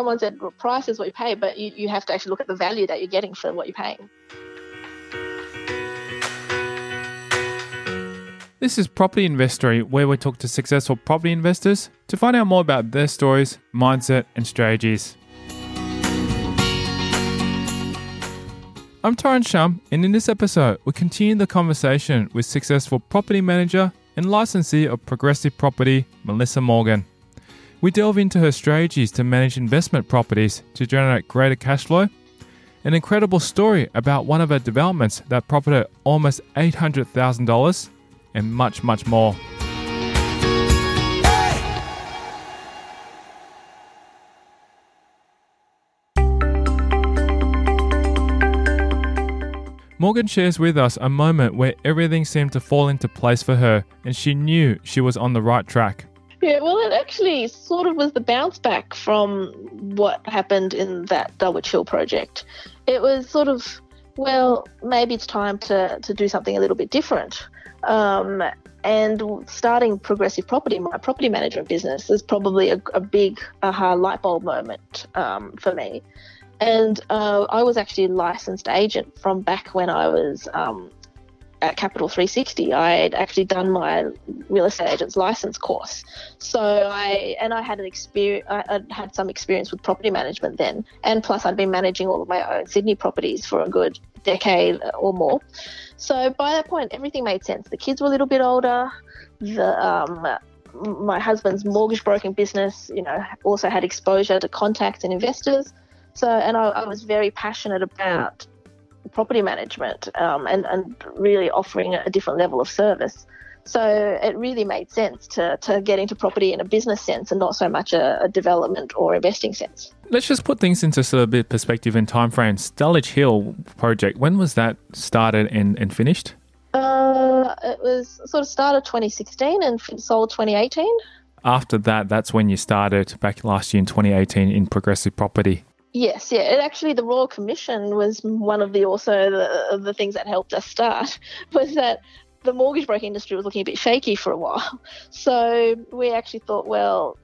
someone said price is what you pay, but you, you have to actually look at the value that you're getting for what you're paying. This is Property Investory, where we talk to successful property investors to find out more about their stories, mindset, and strategies. I'm Tyrone Shum, and in this episode, we continue the conversation with successful property manager and licensee of Progressive Property, Melissa Morgan. We delve into her strategies to manage investment properties to generate greater cash flow, an incredible story about one of her developments that profited almost $800,000, and much, much more. Morgan shares with us a moment where everything seemed to fall into place for her and she knew she was on the right track. Yeah, well, it actually sort of was the bounce back from what happened in that Dulwich Hill project. It was sort of, well, maybe it's time to, to do something a little bit different. Um, and starting progressive property, my property management business, is probably a, a big aha light bulb moment um, for me. And uh, I was actually a licensed agent from back when I was um, at Capital 360. I had actually done my real estate agent's license course. So I and I had an experience. I had some experience with property management then, and plus I'd been managing all of my own Sydney properties for a good decade or more. So by that point, everything made sense. The kids were a little bit older. The um, my husband's mortgage broking business, you know, also had exposure to contacts and investors. So, and I, I was very passionate about property management um, and, and really offering a different level of service. So it really made sense to, to get into property in a business sense and not so much a, a development or investing sense. Let's just put things into sort of a bit perspective and time frames. Dulwich Hill project, when was that started and, and finished? Uh, it was sort of started 2016 and sold 2018. After that, that's when you started back last year in 2018 in progressive property. Yes, yeah. It actually, the Royal Commission was one of the also the, the things that helped us start was that the mortgage broker industry was looking a bit shaky for a while. So we actually thought, well,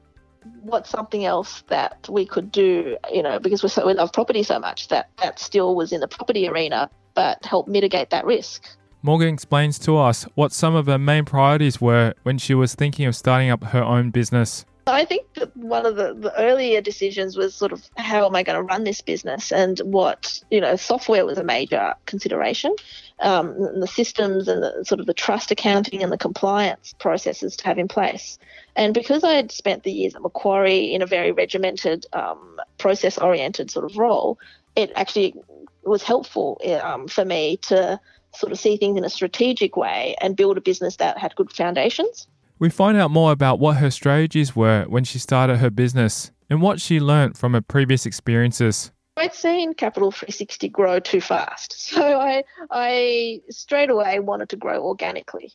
what's something else that we could do? You know, because we so we love property so much that that still was in the property arena, but help mitigate that risk. Morgan explains to us what some of her main priorities were when she was thinking of starting up her own business. I think that one of the, the earlier decisions was sort of how am I going to run this business and what, you know, software was a major consideration. Um, the systems and the sort of the trust accounting and the compliance processes to have in place. And because I had spent the years at Macquarie in a very regimented, um, process oriented sort of role, it actually was helpful um, for me to sort of see things in a strategic way and build a business that had good foundations. We find out more about what her strategies were when she started her business and what she learnt from her previous experiences. I'd seen Capital 360 grow too fast. So I, I straight away wanted to grow organically.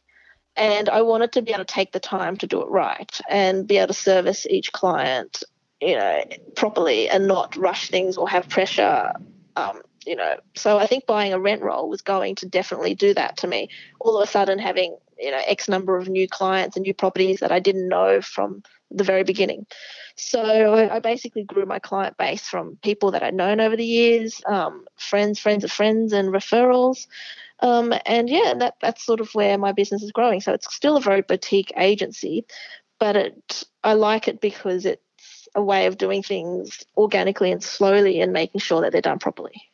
And I wanted to be able to take the time to do it right and be able to service each client, you know, properly and not rush things or have pressure um, you know, so I think buying a rent roll was going to definitely do that to me. All of a sudden, having you know X number of new clients and new properties that I didn't know from the very beginning. So I, basically grew my client base from people that I'd known over the years, um, friends, friends of friends, and referrals. Um, and yeah, that that's sort of where my business is growing. So it's still a very boutique agency, but it I like it because it's a way of doing things organically and slowly and making sure that they're done properly.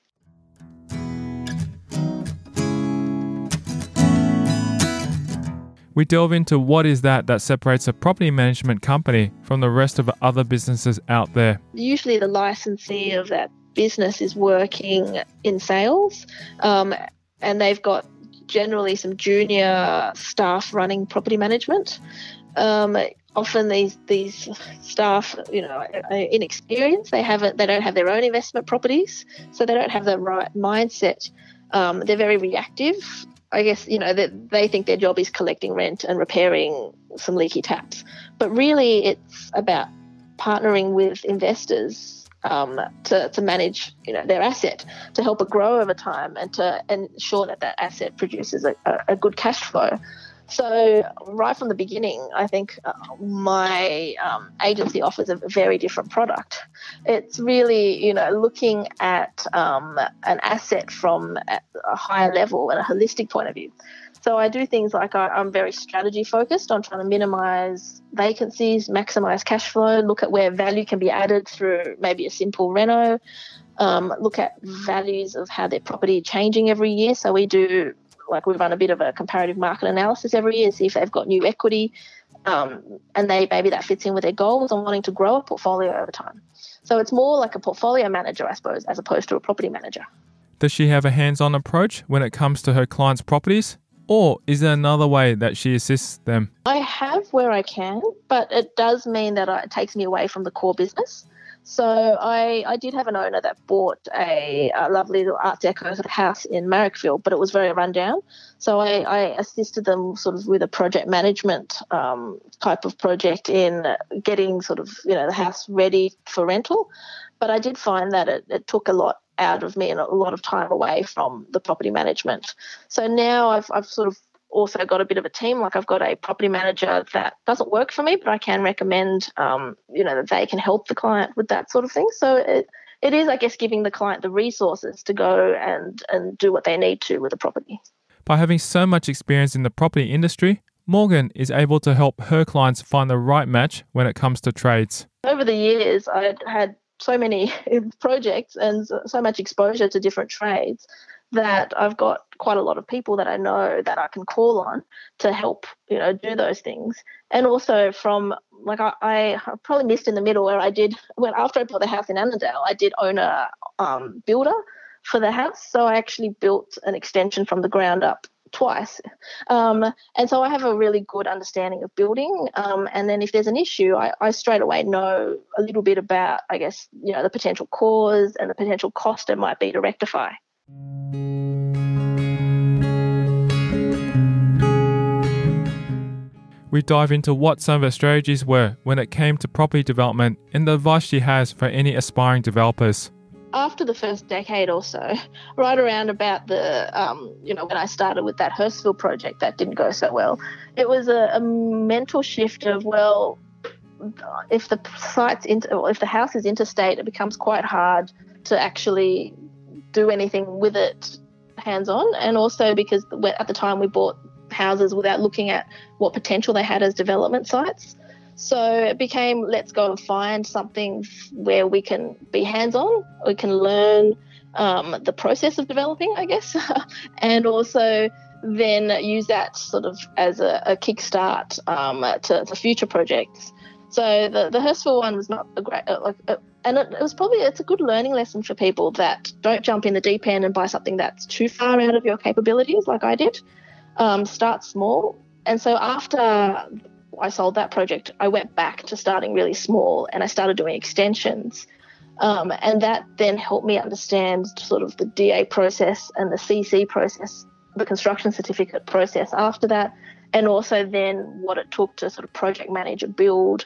We delve into what is that that separates a property management company from the rest of other businesses out there. Usually, the licensee of that business is working in sales, um, and they've got generally some junior staff running property management. Um, often these these staff, you know, are inexperienced. They haven't, they don't have their own investment properties, so they don't have the right mindset. Um, they're very reactive I guess you know that they think their job is collecting rent and repairing some leaky taps, but really it's about partnering with investors um, to, to manage you know their asset to help it grow over time and to ensure that that asset produces a, a good cash flow. So, right from the beginning, I think uh, my um, agency offers a very different product. It's really, you know, looking at um, an asset from a higher level and a holistic point of view. So, I do things like I, am very strategy focused on trying to minimize vacancies, maximize cash flow, look at where value can be added through maybe a simple reno. Um, look at values of how their property changing every year. So we do like we run a bit of a comparative market analysis every year, see if they've got new equity, um, and they maybe that fits in with their goals on wanting to grow a portfolio over time. So it's more like a portfolio manager, I suppose, as opposed to a property manager. Does she have a hands-on approach when it comes to her clients' properties? Or is there another way that she assists them? I have where I can, but it does mean that it takes me away from the core business. So I, I did have an owner that bought a, a lovely little Art Deco house in Marrickville, but it was very rundown. So I, I assisted them sort of with a project management um, type of project in getting sort of you know the house ready for rental. But I did find that it, it took a lot out of me and a lot of time away from the property management. So now I've, I've sort of also got a bit of a team. Like I've got a property manager that doesn't work for me, but I can recommend, um, you know, that they can help the client with that sort of thing. So it, it is, I guess, giving the client the resources to go and, and do what they need to with the property. By having so much experience in the property industry, Morgan is able to help her clients find the right match when it comes to trades. Over the years, I had so many projects and so much exposure to different trades that I've got quite a lot of people that I know that I can call on to help, you know, do those things. And also from like I, I probably missed in the middle where I did when after I built the house in Annandale, I did own a um, builder for the house. So I actually built an extension from the ground up twice. Um, and so I have a really good understanding of building. Um, and then if there's an issue, I, I, straight away know a little bit about, I guess, you know, the potential cause and the potential cost it might be to rectify. We dive into what some of her strategies were when it came to property development and the advice she has for any aspiring developers. After the first decade or so, right around about the, um, you know, when I started with that Hurstville project that didn't go so well, it was a, a mental shift of, well, if the site's inter- if the house is interstate, it becomes quite hard to actually do anything with it hands on, and also because at the time we bought houses without looking at what potential they had as development sites. So it became let's go and find something where we can be hands on, we can learn um, the process of developing, I guess, and also then use that sort of as a, a kickstart um, to, to future projects. So the the Hurstville one was not a great uh, like, uh, and it, it, was probably it's a good learning lesson for people that don't jump in the deep end and buy something that's too far out of your capabilities, like I did. Um, start small, and so after I sold that project, I went back to starting really small, and I started doing extensions. Um, and that then helped me understand sort of the DA process and the CC process, the construction certificate process after that, and also then what it took to sort of project manage a build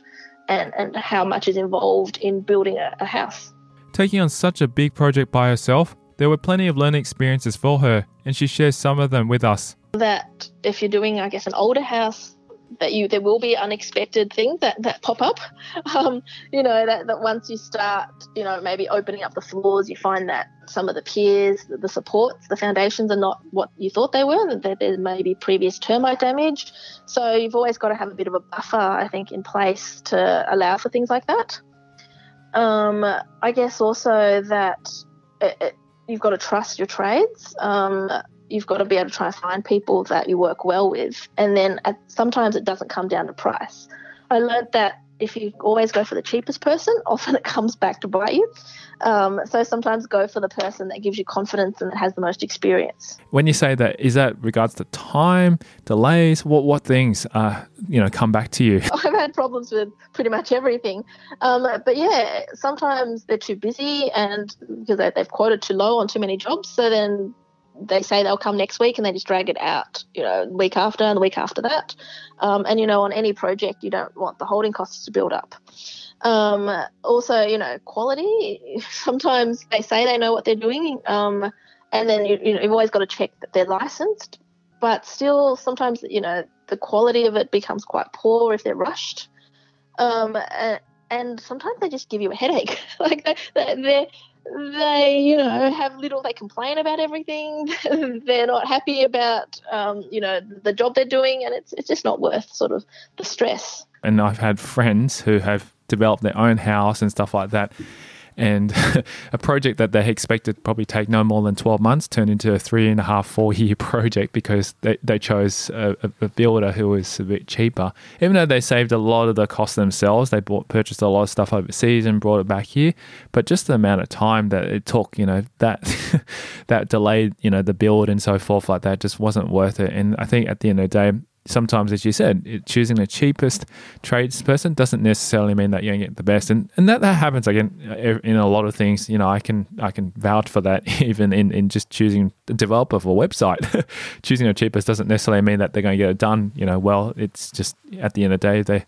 and, and how much is involved in building a, a house. Taking on such a big project by herself, there were plenty of learning experiences for her, and she shares some of them with us. That if you're doing, I guess, an older house, that you there will be unexpected things that, that pop up. Um, you know that, that once you start, you know maybe opening up the floors, you find that some of the piers, the, the supports, the foundations are not what you thought they were. That there may be previous termite damage. So you've always got to have a bit of a buffer, I think, in place to allow for things like that. Um, I guess also that it, it, you've got to trust your trades. Um, you've got to be able to try and find people that you work well with. And then at, sometimes it doesn't come down to price. I learned that if you always go for the cheapest person, often it comes back to bite you. Um, so sometimes go for the person that gives you confidence and that has the most experience. When you say that, is that regards to time, delays? What what things uh, you know come back to you? I've had problems with pretty much everything, um, but yeah, sometimes they're too busy and because they, they've quoted too low on too many jobs. So then they say they'll come next week and they just drag it out, you know, week after and the week after that. Um, and, you know, on any project, you don't want the holding costs to build up. Um, also, you know, quality. Sometimes they say they know what they're doing, um, and then you, you know, you've always got to check that they're licensed. But still, sometimes, you know, the quality of it becomes quite poor if they're rushed. Um, and, and sometimes they just give you a headache. like they, they, they, you know, have little. They complain about everything. they're not happy about, um, you know, the job they're doing, and it's it's just not worth sort of the stress. And I've had friends who have developed their own house and stuff like that and a project that they expected probably take no more than 12 months turned into a three and a half, four year project because they, they chose a, a, builder who was a bit cheaper. Even though they saved a lot of the cost themselves, they bought purchased a lot of stuff overseas and brought it back here. But just the amount of time that it took, you know, that that delayed, you know, the build and so forth like that just wasn't worth it. And I think at the end of the day, sometimes, as you said, it, choosing the cheapest tradesperson doesn't necessarily mean that you're going to get the best, and and that, that happens again in a lot of things. You know, I can I can vouch for that even in, in just choosing a developer for a website. choosing the cheapest doesn't necessarily mean that they're going to get it done. You know, well, it's just at the end of the day they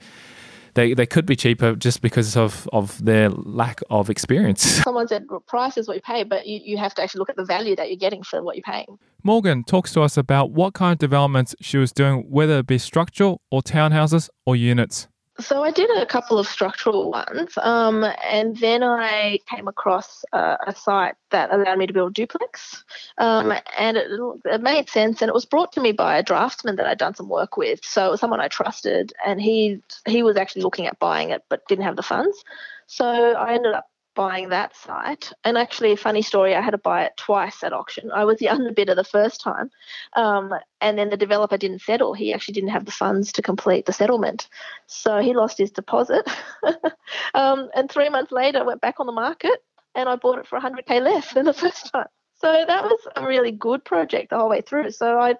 they, they could be cheaper just because of, of their lack of experience. Someone said price is what you pay, but you, you have to actually look at the value that you're getting for what you're paying. Morgan talks to us about what kind of developments she was doing, whether it be structural or townhouses or units. So I did a couple of structural ones, um, and then I came across a site that allowed me to build duplex, um, and it, it, made sense. And it was brought to me by a draftsman that I'd done some work with, so it was someone I trusted, and he he was actually looking at buying it but didn't have the funds. So I ended up buying that site. And actually, a funny story, I had to buy it twice at auction. I was the underbidder the first time, um, and then the developer didn't settle. He actually didn't have the funds to complete the settlement, so he lost his deposit. um, and three months later, I went back on the market, and I bought it for 100k less than the first time. So that was a really good project the whole way through. So I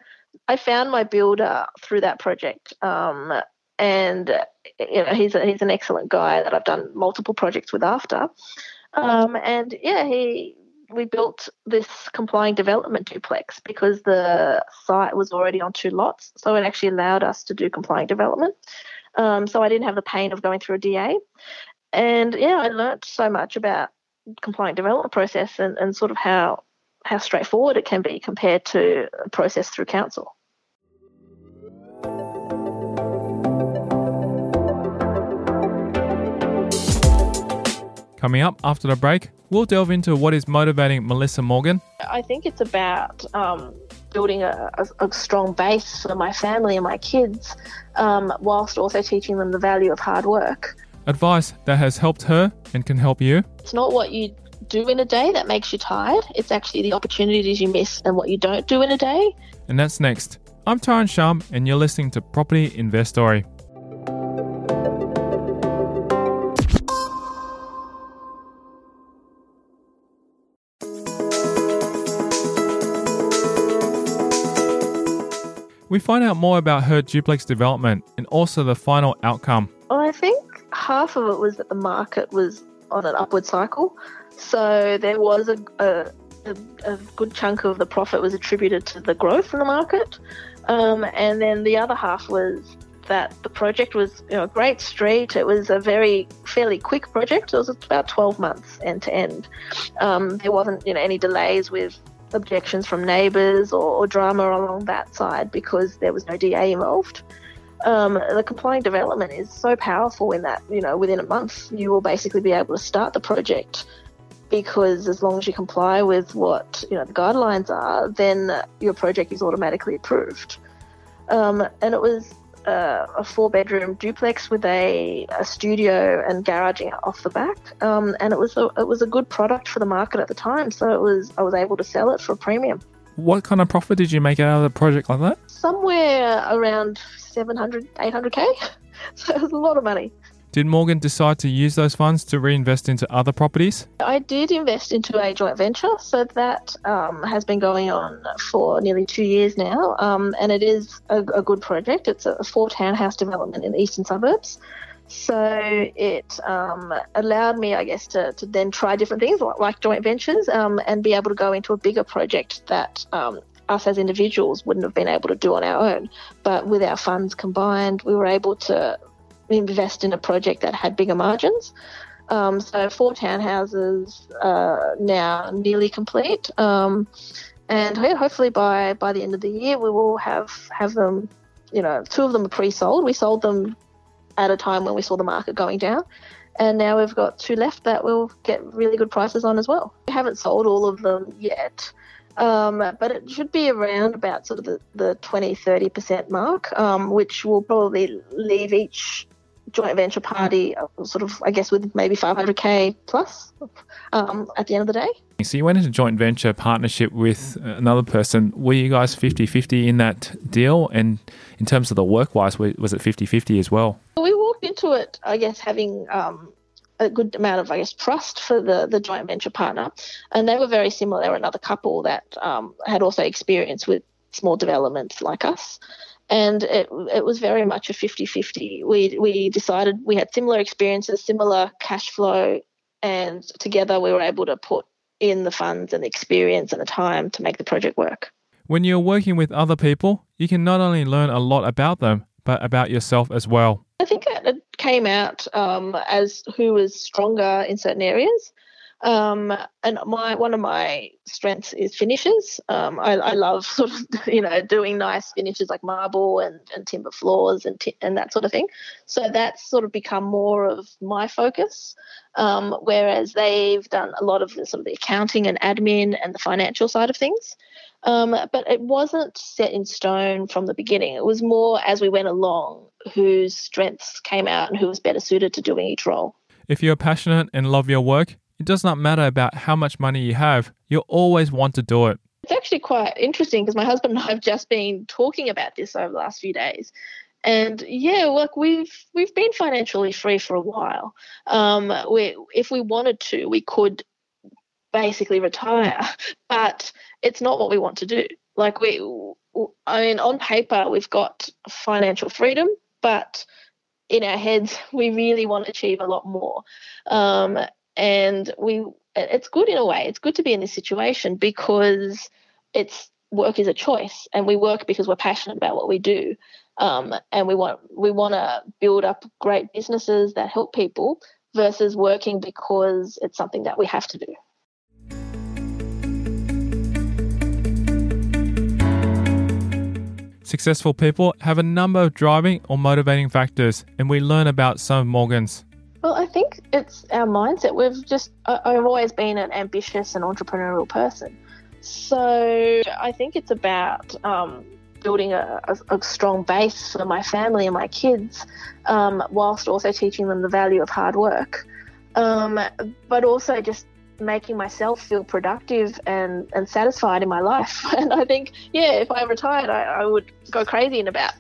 I found my builder through that project. Um, and you know he's a, he's an excellent guy that I've done multiple projects with after. Um, and yeah, he we built this complying development duplex because the site was already on two lots, so it actually allowed us to do complying development. Um, so I didn't have the pain of going through a DA, and yeah, I learnt so much about compliant development process and, and sort of how how straightforward it can be compared to a process through council. Coming up after the break, we'll delve into what is motivating Melissa Morgan. I think it's about um, building a, a, a, strong base for my family and my kids, um, whilst also teaching them the value of hard work. Advice that has helped her and can help you. It's not what you do in a day that makes you tired, it's actually the opportunities you miss and what you don't do in a day. And that's next. I'm Tyrone Shum, and you're listening to Property Investory. We find out more about her duplex development and also the final outcome. Well, I think half of it was that the market was on an upward cycle. So there was a, a, a good chunk of the profit was attributed to the growth in the market. Um, and then the other half was that the project was you know, a great street. It was a very fairly quick project. It was about 12 months end to end. Um, there wasn't you know any delays with objections from neighbours or, or, drama along that side because there was no DA involved. Um, the complying development is so powerful in that, you know, within a month you will basically be able to start the project because as long as you comply with what, you know, the guidelines are, then your project is automatically approved. Um, and it was uh, a four bedroom duplex with a, a studio and garaging off the back. Um, and it was a, it was a good product for the market at the time, so it was I was able to sell it for a premium. What kind of profit did you make out of a project like that? Somewhere around 700, 800k. so it was a lot of money. Did Morgan decide to use those funds to reinvest into other properties? I did invest into a joint venture, so that um, has been going on for nearly two years now, um, and it is a, a, good project. It's a four townhouse development in the eastern suburbs. So it um, allowed me, I guess, to, to then try different things like, like joint ventures um, and be able to go into a bigger project that um, us as individuals wouldn't have been able to do on our own. But with our funds combined, we were able to invest in a project that had bigger margins. Um, so four townhouses uh, now nearly complete, um, and hopefully by by the end of the year we will have have them you know, two of them are pre-sold. We sold them at a time when we saw the market going down, and now we've got two left that we'll get really good prices on as well. We haven't sold all of them yet. Um, but it should be around about sort of the, the 20 30% mark, um, which will probably leave each joint venture party uh, sort of, I guess, with maybe 500k plus um, at the end of the day. So you went into joint venture partnership with another person. Were you guys 50 50 in that deal? And in terms of the work wise, was it 50 50 as well? We walked into it, I guess, having um, a good amount of, I guess, trust for the, the joint venture partner. And they were very similar. They were another couple that um, had also experience with small developments like us. And it, it was very much a 50 50. We, we decided we had similar experiences, similar cash flow, and together we were able to put in the funds and the experience and the time to make the project work. When you're working with other people, you can not only learn a lot about them, but about yourself as well. I think it came out um, as who was stronger in certain areas. Um, and my one of my strengths is finishes. Um, I, I, love sort of you know doing nice finishes like marble and, and timber floors and t- and that sort of thing. So that's sort of become more of my focus. Um, whereas they've done a lot of the sort of the accounting and admin and the financial side of things. Um, but it wasn't set in stone from the beginning. It was more as we went along whose strengths came out and who was better suited to doing each role. If you're passionate and love your work, it does not matter about how much money you have, you'll always want to do it. It's actually quite interesting because my husband and I have just been talking about this over the last few days. And yeah, look, we've we've been financially free for a while. Um, we, if we wanted to, we could basically retire, but it's not what we want to do. Like we, I mean, on paper we've got financial freedom, but in our heads we really want to achieve a lot more. Um, and we, it's good in a way. It's good to be in this situation because it's work is a choice, and we work because we're passionate about what we do. Um, and we want we want to build up great businesses that help people versus working because it's something that we have to do. Successful people have a number of driving or motivating factors, and we learn about some of Morgan's. Well, I think it's our mindset. We've just, I've always been an ambitious and entrepreneurial person. So I think it's about um, building a, a, a, strong base for my family and my kids, um, whilst also teaching them the value of hard work. Um, but also just making myself feel productive and, and satisfied in my life. And I think, yeah, if I retired, I, I would go crazy in about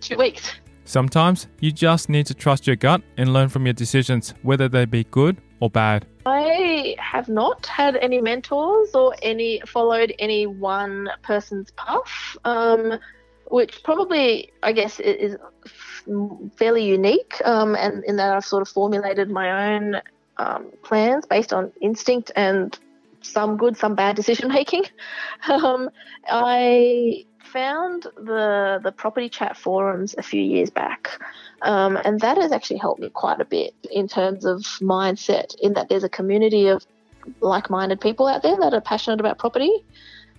two weeks. Sometimes you just need to trust your gut and learn from your decisions, whether they be good or bad. I have not had any mentors or any followed any one person's path, um, which probably, I guess, is fairly unique. Um, and in that I've sort of formulated my own um, plans based on instinct and some good, some bad decision making. Um, I found the the property chat forums a few years back, um, and that has actually helped me quite a bit in terms of mindset. In that there's a community of like-minded people out there that are passionate about property.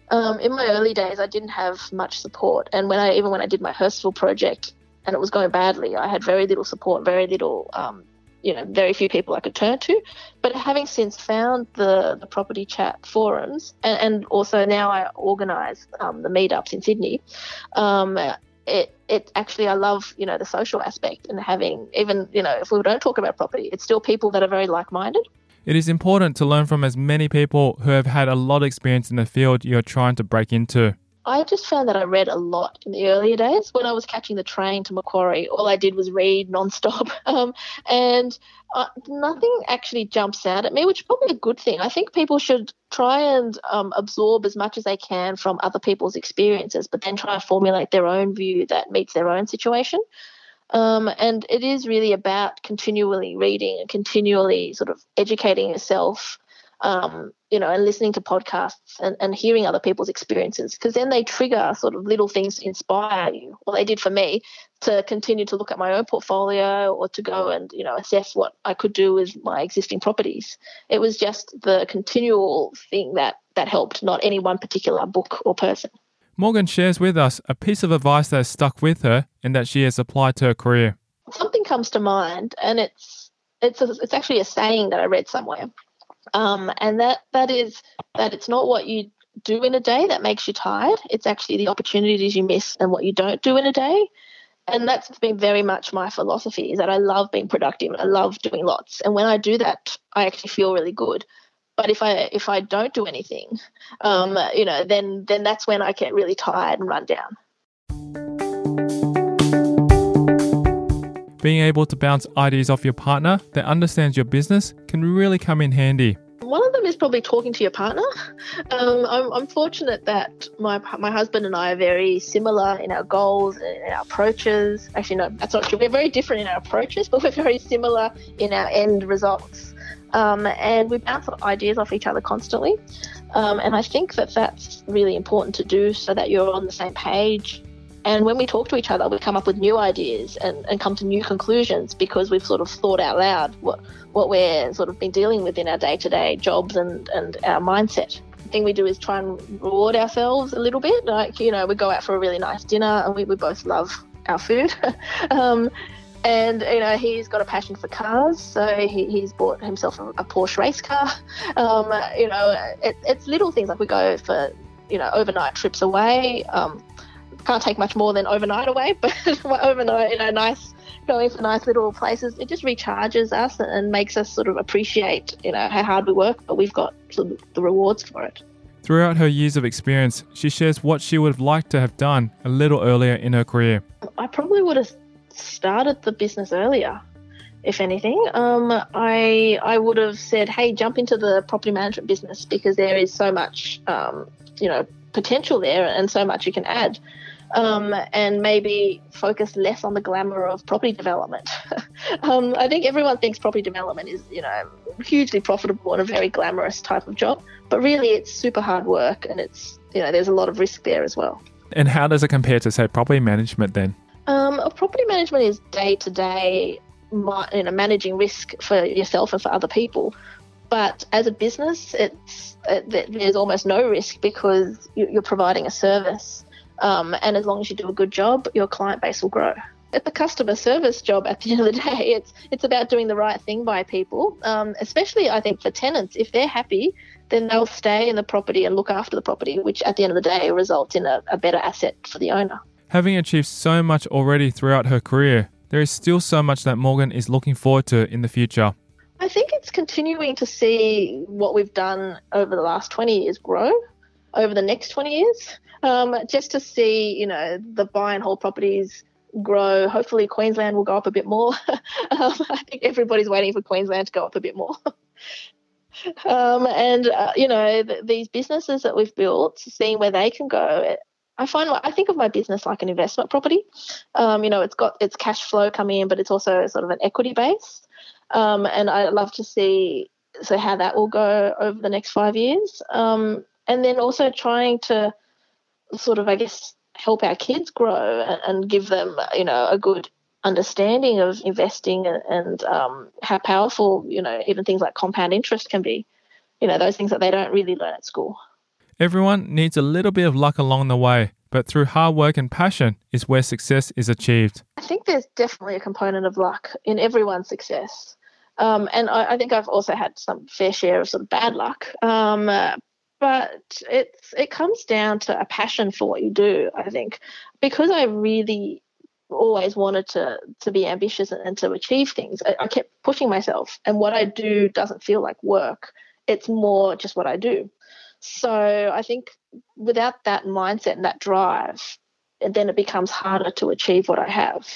Um, in my early days, I didn't have much support, and when I even when I did my Hurstville project and it was going badly, I had very little support, very little um, you know very few people I could turn to. But having since found the, the property chat forums, and, and also now I organise um, the meetups in Sydney. Um, it it actually I love you know the social aspect and having even you know if we don't talk about property, it's still people that are very like minded. It is important to learn from as many people who have had a lot of experience in the field you're trying to break into. I just found that I read a lot in the earlier days. When I was catching the train to Macquarie, all I did was read nonstop. Um, and uh, nothing actually jumps out at me, which is probably a good thing. I think people should try and um, absorb as much as they can from other people's experiences, but then try and formulate their own view that meets their own situation. Um, and it is really about continually reading and continually sort of educating yourself um, you know, and listening to podcasts and, and hearing other people's experiences because then they trigger sort of little things to inspire you. Well, they did for me to continue to look at my own portfolio or to go and, you know, assess what I could do with my existing properties. It was just the continual thing that, that helped, not any one particular book or person. Morgan shares with us a piece of advice that has stuck with her and that she has applied to her career. Something comes to mind, and it's it's a, it's actually a saying that I read somewhere, um, and that that is that it's not what you do in a day that makes you tired. It's actually the opportunities you miss and what you don't do in a day. And that's been very much my philosophy is that I love being productive. I love doing lots. And when I do that, I actually feel really good. But if I if I don't do anything, um, you know, then then that's when I get really tired and run down. Being able to bounce ideas off your partner that understands your business can really come in handy. One of them is probably talking to your partner. Um, I'm, I'm, fortunate that my my husband and I are very similar in our goals and our approaches. Actually, no, that's not true. We're very different in our approaches, but we're very similar in our end results. Um, and we bounce ideas off each other constantly. Um, and I think that that's really important to do so that you're on the same page. And when we talk to each other, we come up with new ideas and, and come to new conclusions because we've sort of thought out loud what, what we're sort of been dealing with in our day to day jobs and, and our mindset. The thing we do is try and reward ourselves a little bit. Like, you know, we go out for a really nice dinner and we, we both love our food. um, and you know he's got a passion for cars, so he, he's bought himself a, a Porsche race car. Um, you know, it, it's little things like we go for you know overnight trips away. Um, can't take much more than overnight away, but overnight, you know, nice going for nice little places. It just recharges us and makes us sort of appreciate, you know, how hard we work, but we've got sort of the rewards for it. Throughout her years of experience, she shares what she would have liked to have done a little earlier in her career. I probably would have started the business earlier. If anything, um, I I would have said, "Hey, jump into the property management business because there is so much, um, you know, potential there and so much you can add." Um, and maybe focus less on the glamour of property development. um, I think everyone thinks property development is, you know, hugely profitable and a very glamorous type of job, but really it's super hard work and it's, you know, there's a lot of risk there as well. And how does it compare to, say, property management then? Um, property management is day to day, you know, managing risk for yourself and for other people. But as a business, it's it, there's almost no risk because you're providing a service, um, and as long as you do a good job, your client base will grow. It's a customer service job at the end of the day. It's it's about doing the right thing by people, um, especially I think for tenants. If they're happy, then they'll stay in the property and look after the property, which at the end of the day results in a, a better asset for the owner. Having achieved so much already throughout her career, there is still so much that Morgan is looking forward to in the future. I think it's continuing to see what we've done over the last 20 years grow over the next 20 years. Um, just to see, you know, the buy and hold properties grow. Hopefully, Queensland will go up a bit more. um, I think everybody's waiting for Queensland to go up a bit more. um, and, uh, you know, th- these businesses that we've built, seeing where they can go, I find I think of my business like an investment property. Um, you know, it's got its cash flow coming in, but it's also sort of an equity base. Um, and I love to see so how that will go over the next five years. Um, and then also trying to sort of, I guess, help our kids grow and, give them, you know, a good understanding of investing and, and um, how powerful, you know, even things like compound interest can be. You know, those things that they don't really learn at school. Everyone needs a little bit of luck along the way, but through hard work and passion is where success is achieved. I think there's definitely a component of luck in everyone's success. Um, and I, I, think I've also had some fair share of sort of bad luck. Um, uh, but it's it comes down to a passion for what you do. I think because I really always wanted to to be ambitious and, to achieve things. I, I, kept pushing myself, and what I do doesn't feel like work. It's more just what I do. So I think without that mindset and that drive, then it becomes harder to achieve what I have.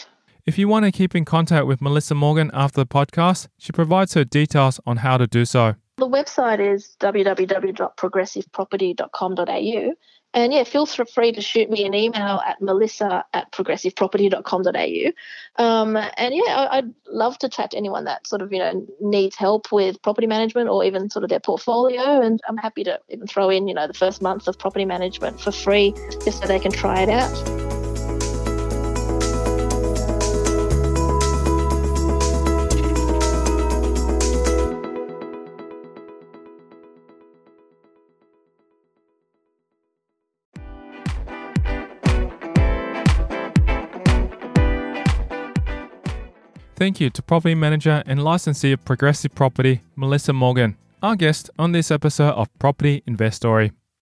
If you want to keep in contact with Melissa Morgan after the podcast, she provides her details on how to do so. The website is www.progressiveproperty.com.au and yeah, feel free to shoot me an email at melissa at progressiveproperty.com.au. Um, and yeah, I'd love to chat to anyone that sort of, you know, needs help with property management or even sort of their portfolio. And I'm happy to even throw in, you know, the first month of property management for free just so they can try it out. Thank you to property manager and licensee of Progressive Property, Melissa Morgan, our guest on this episode of Property Investory.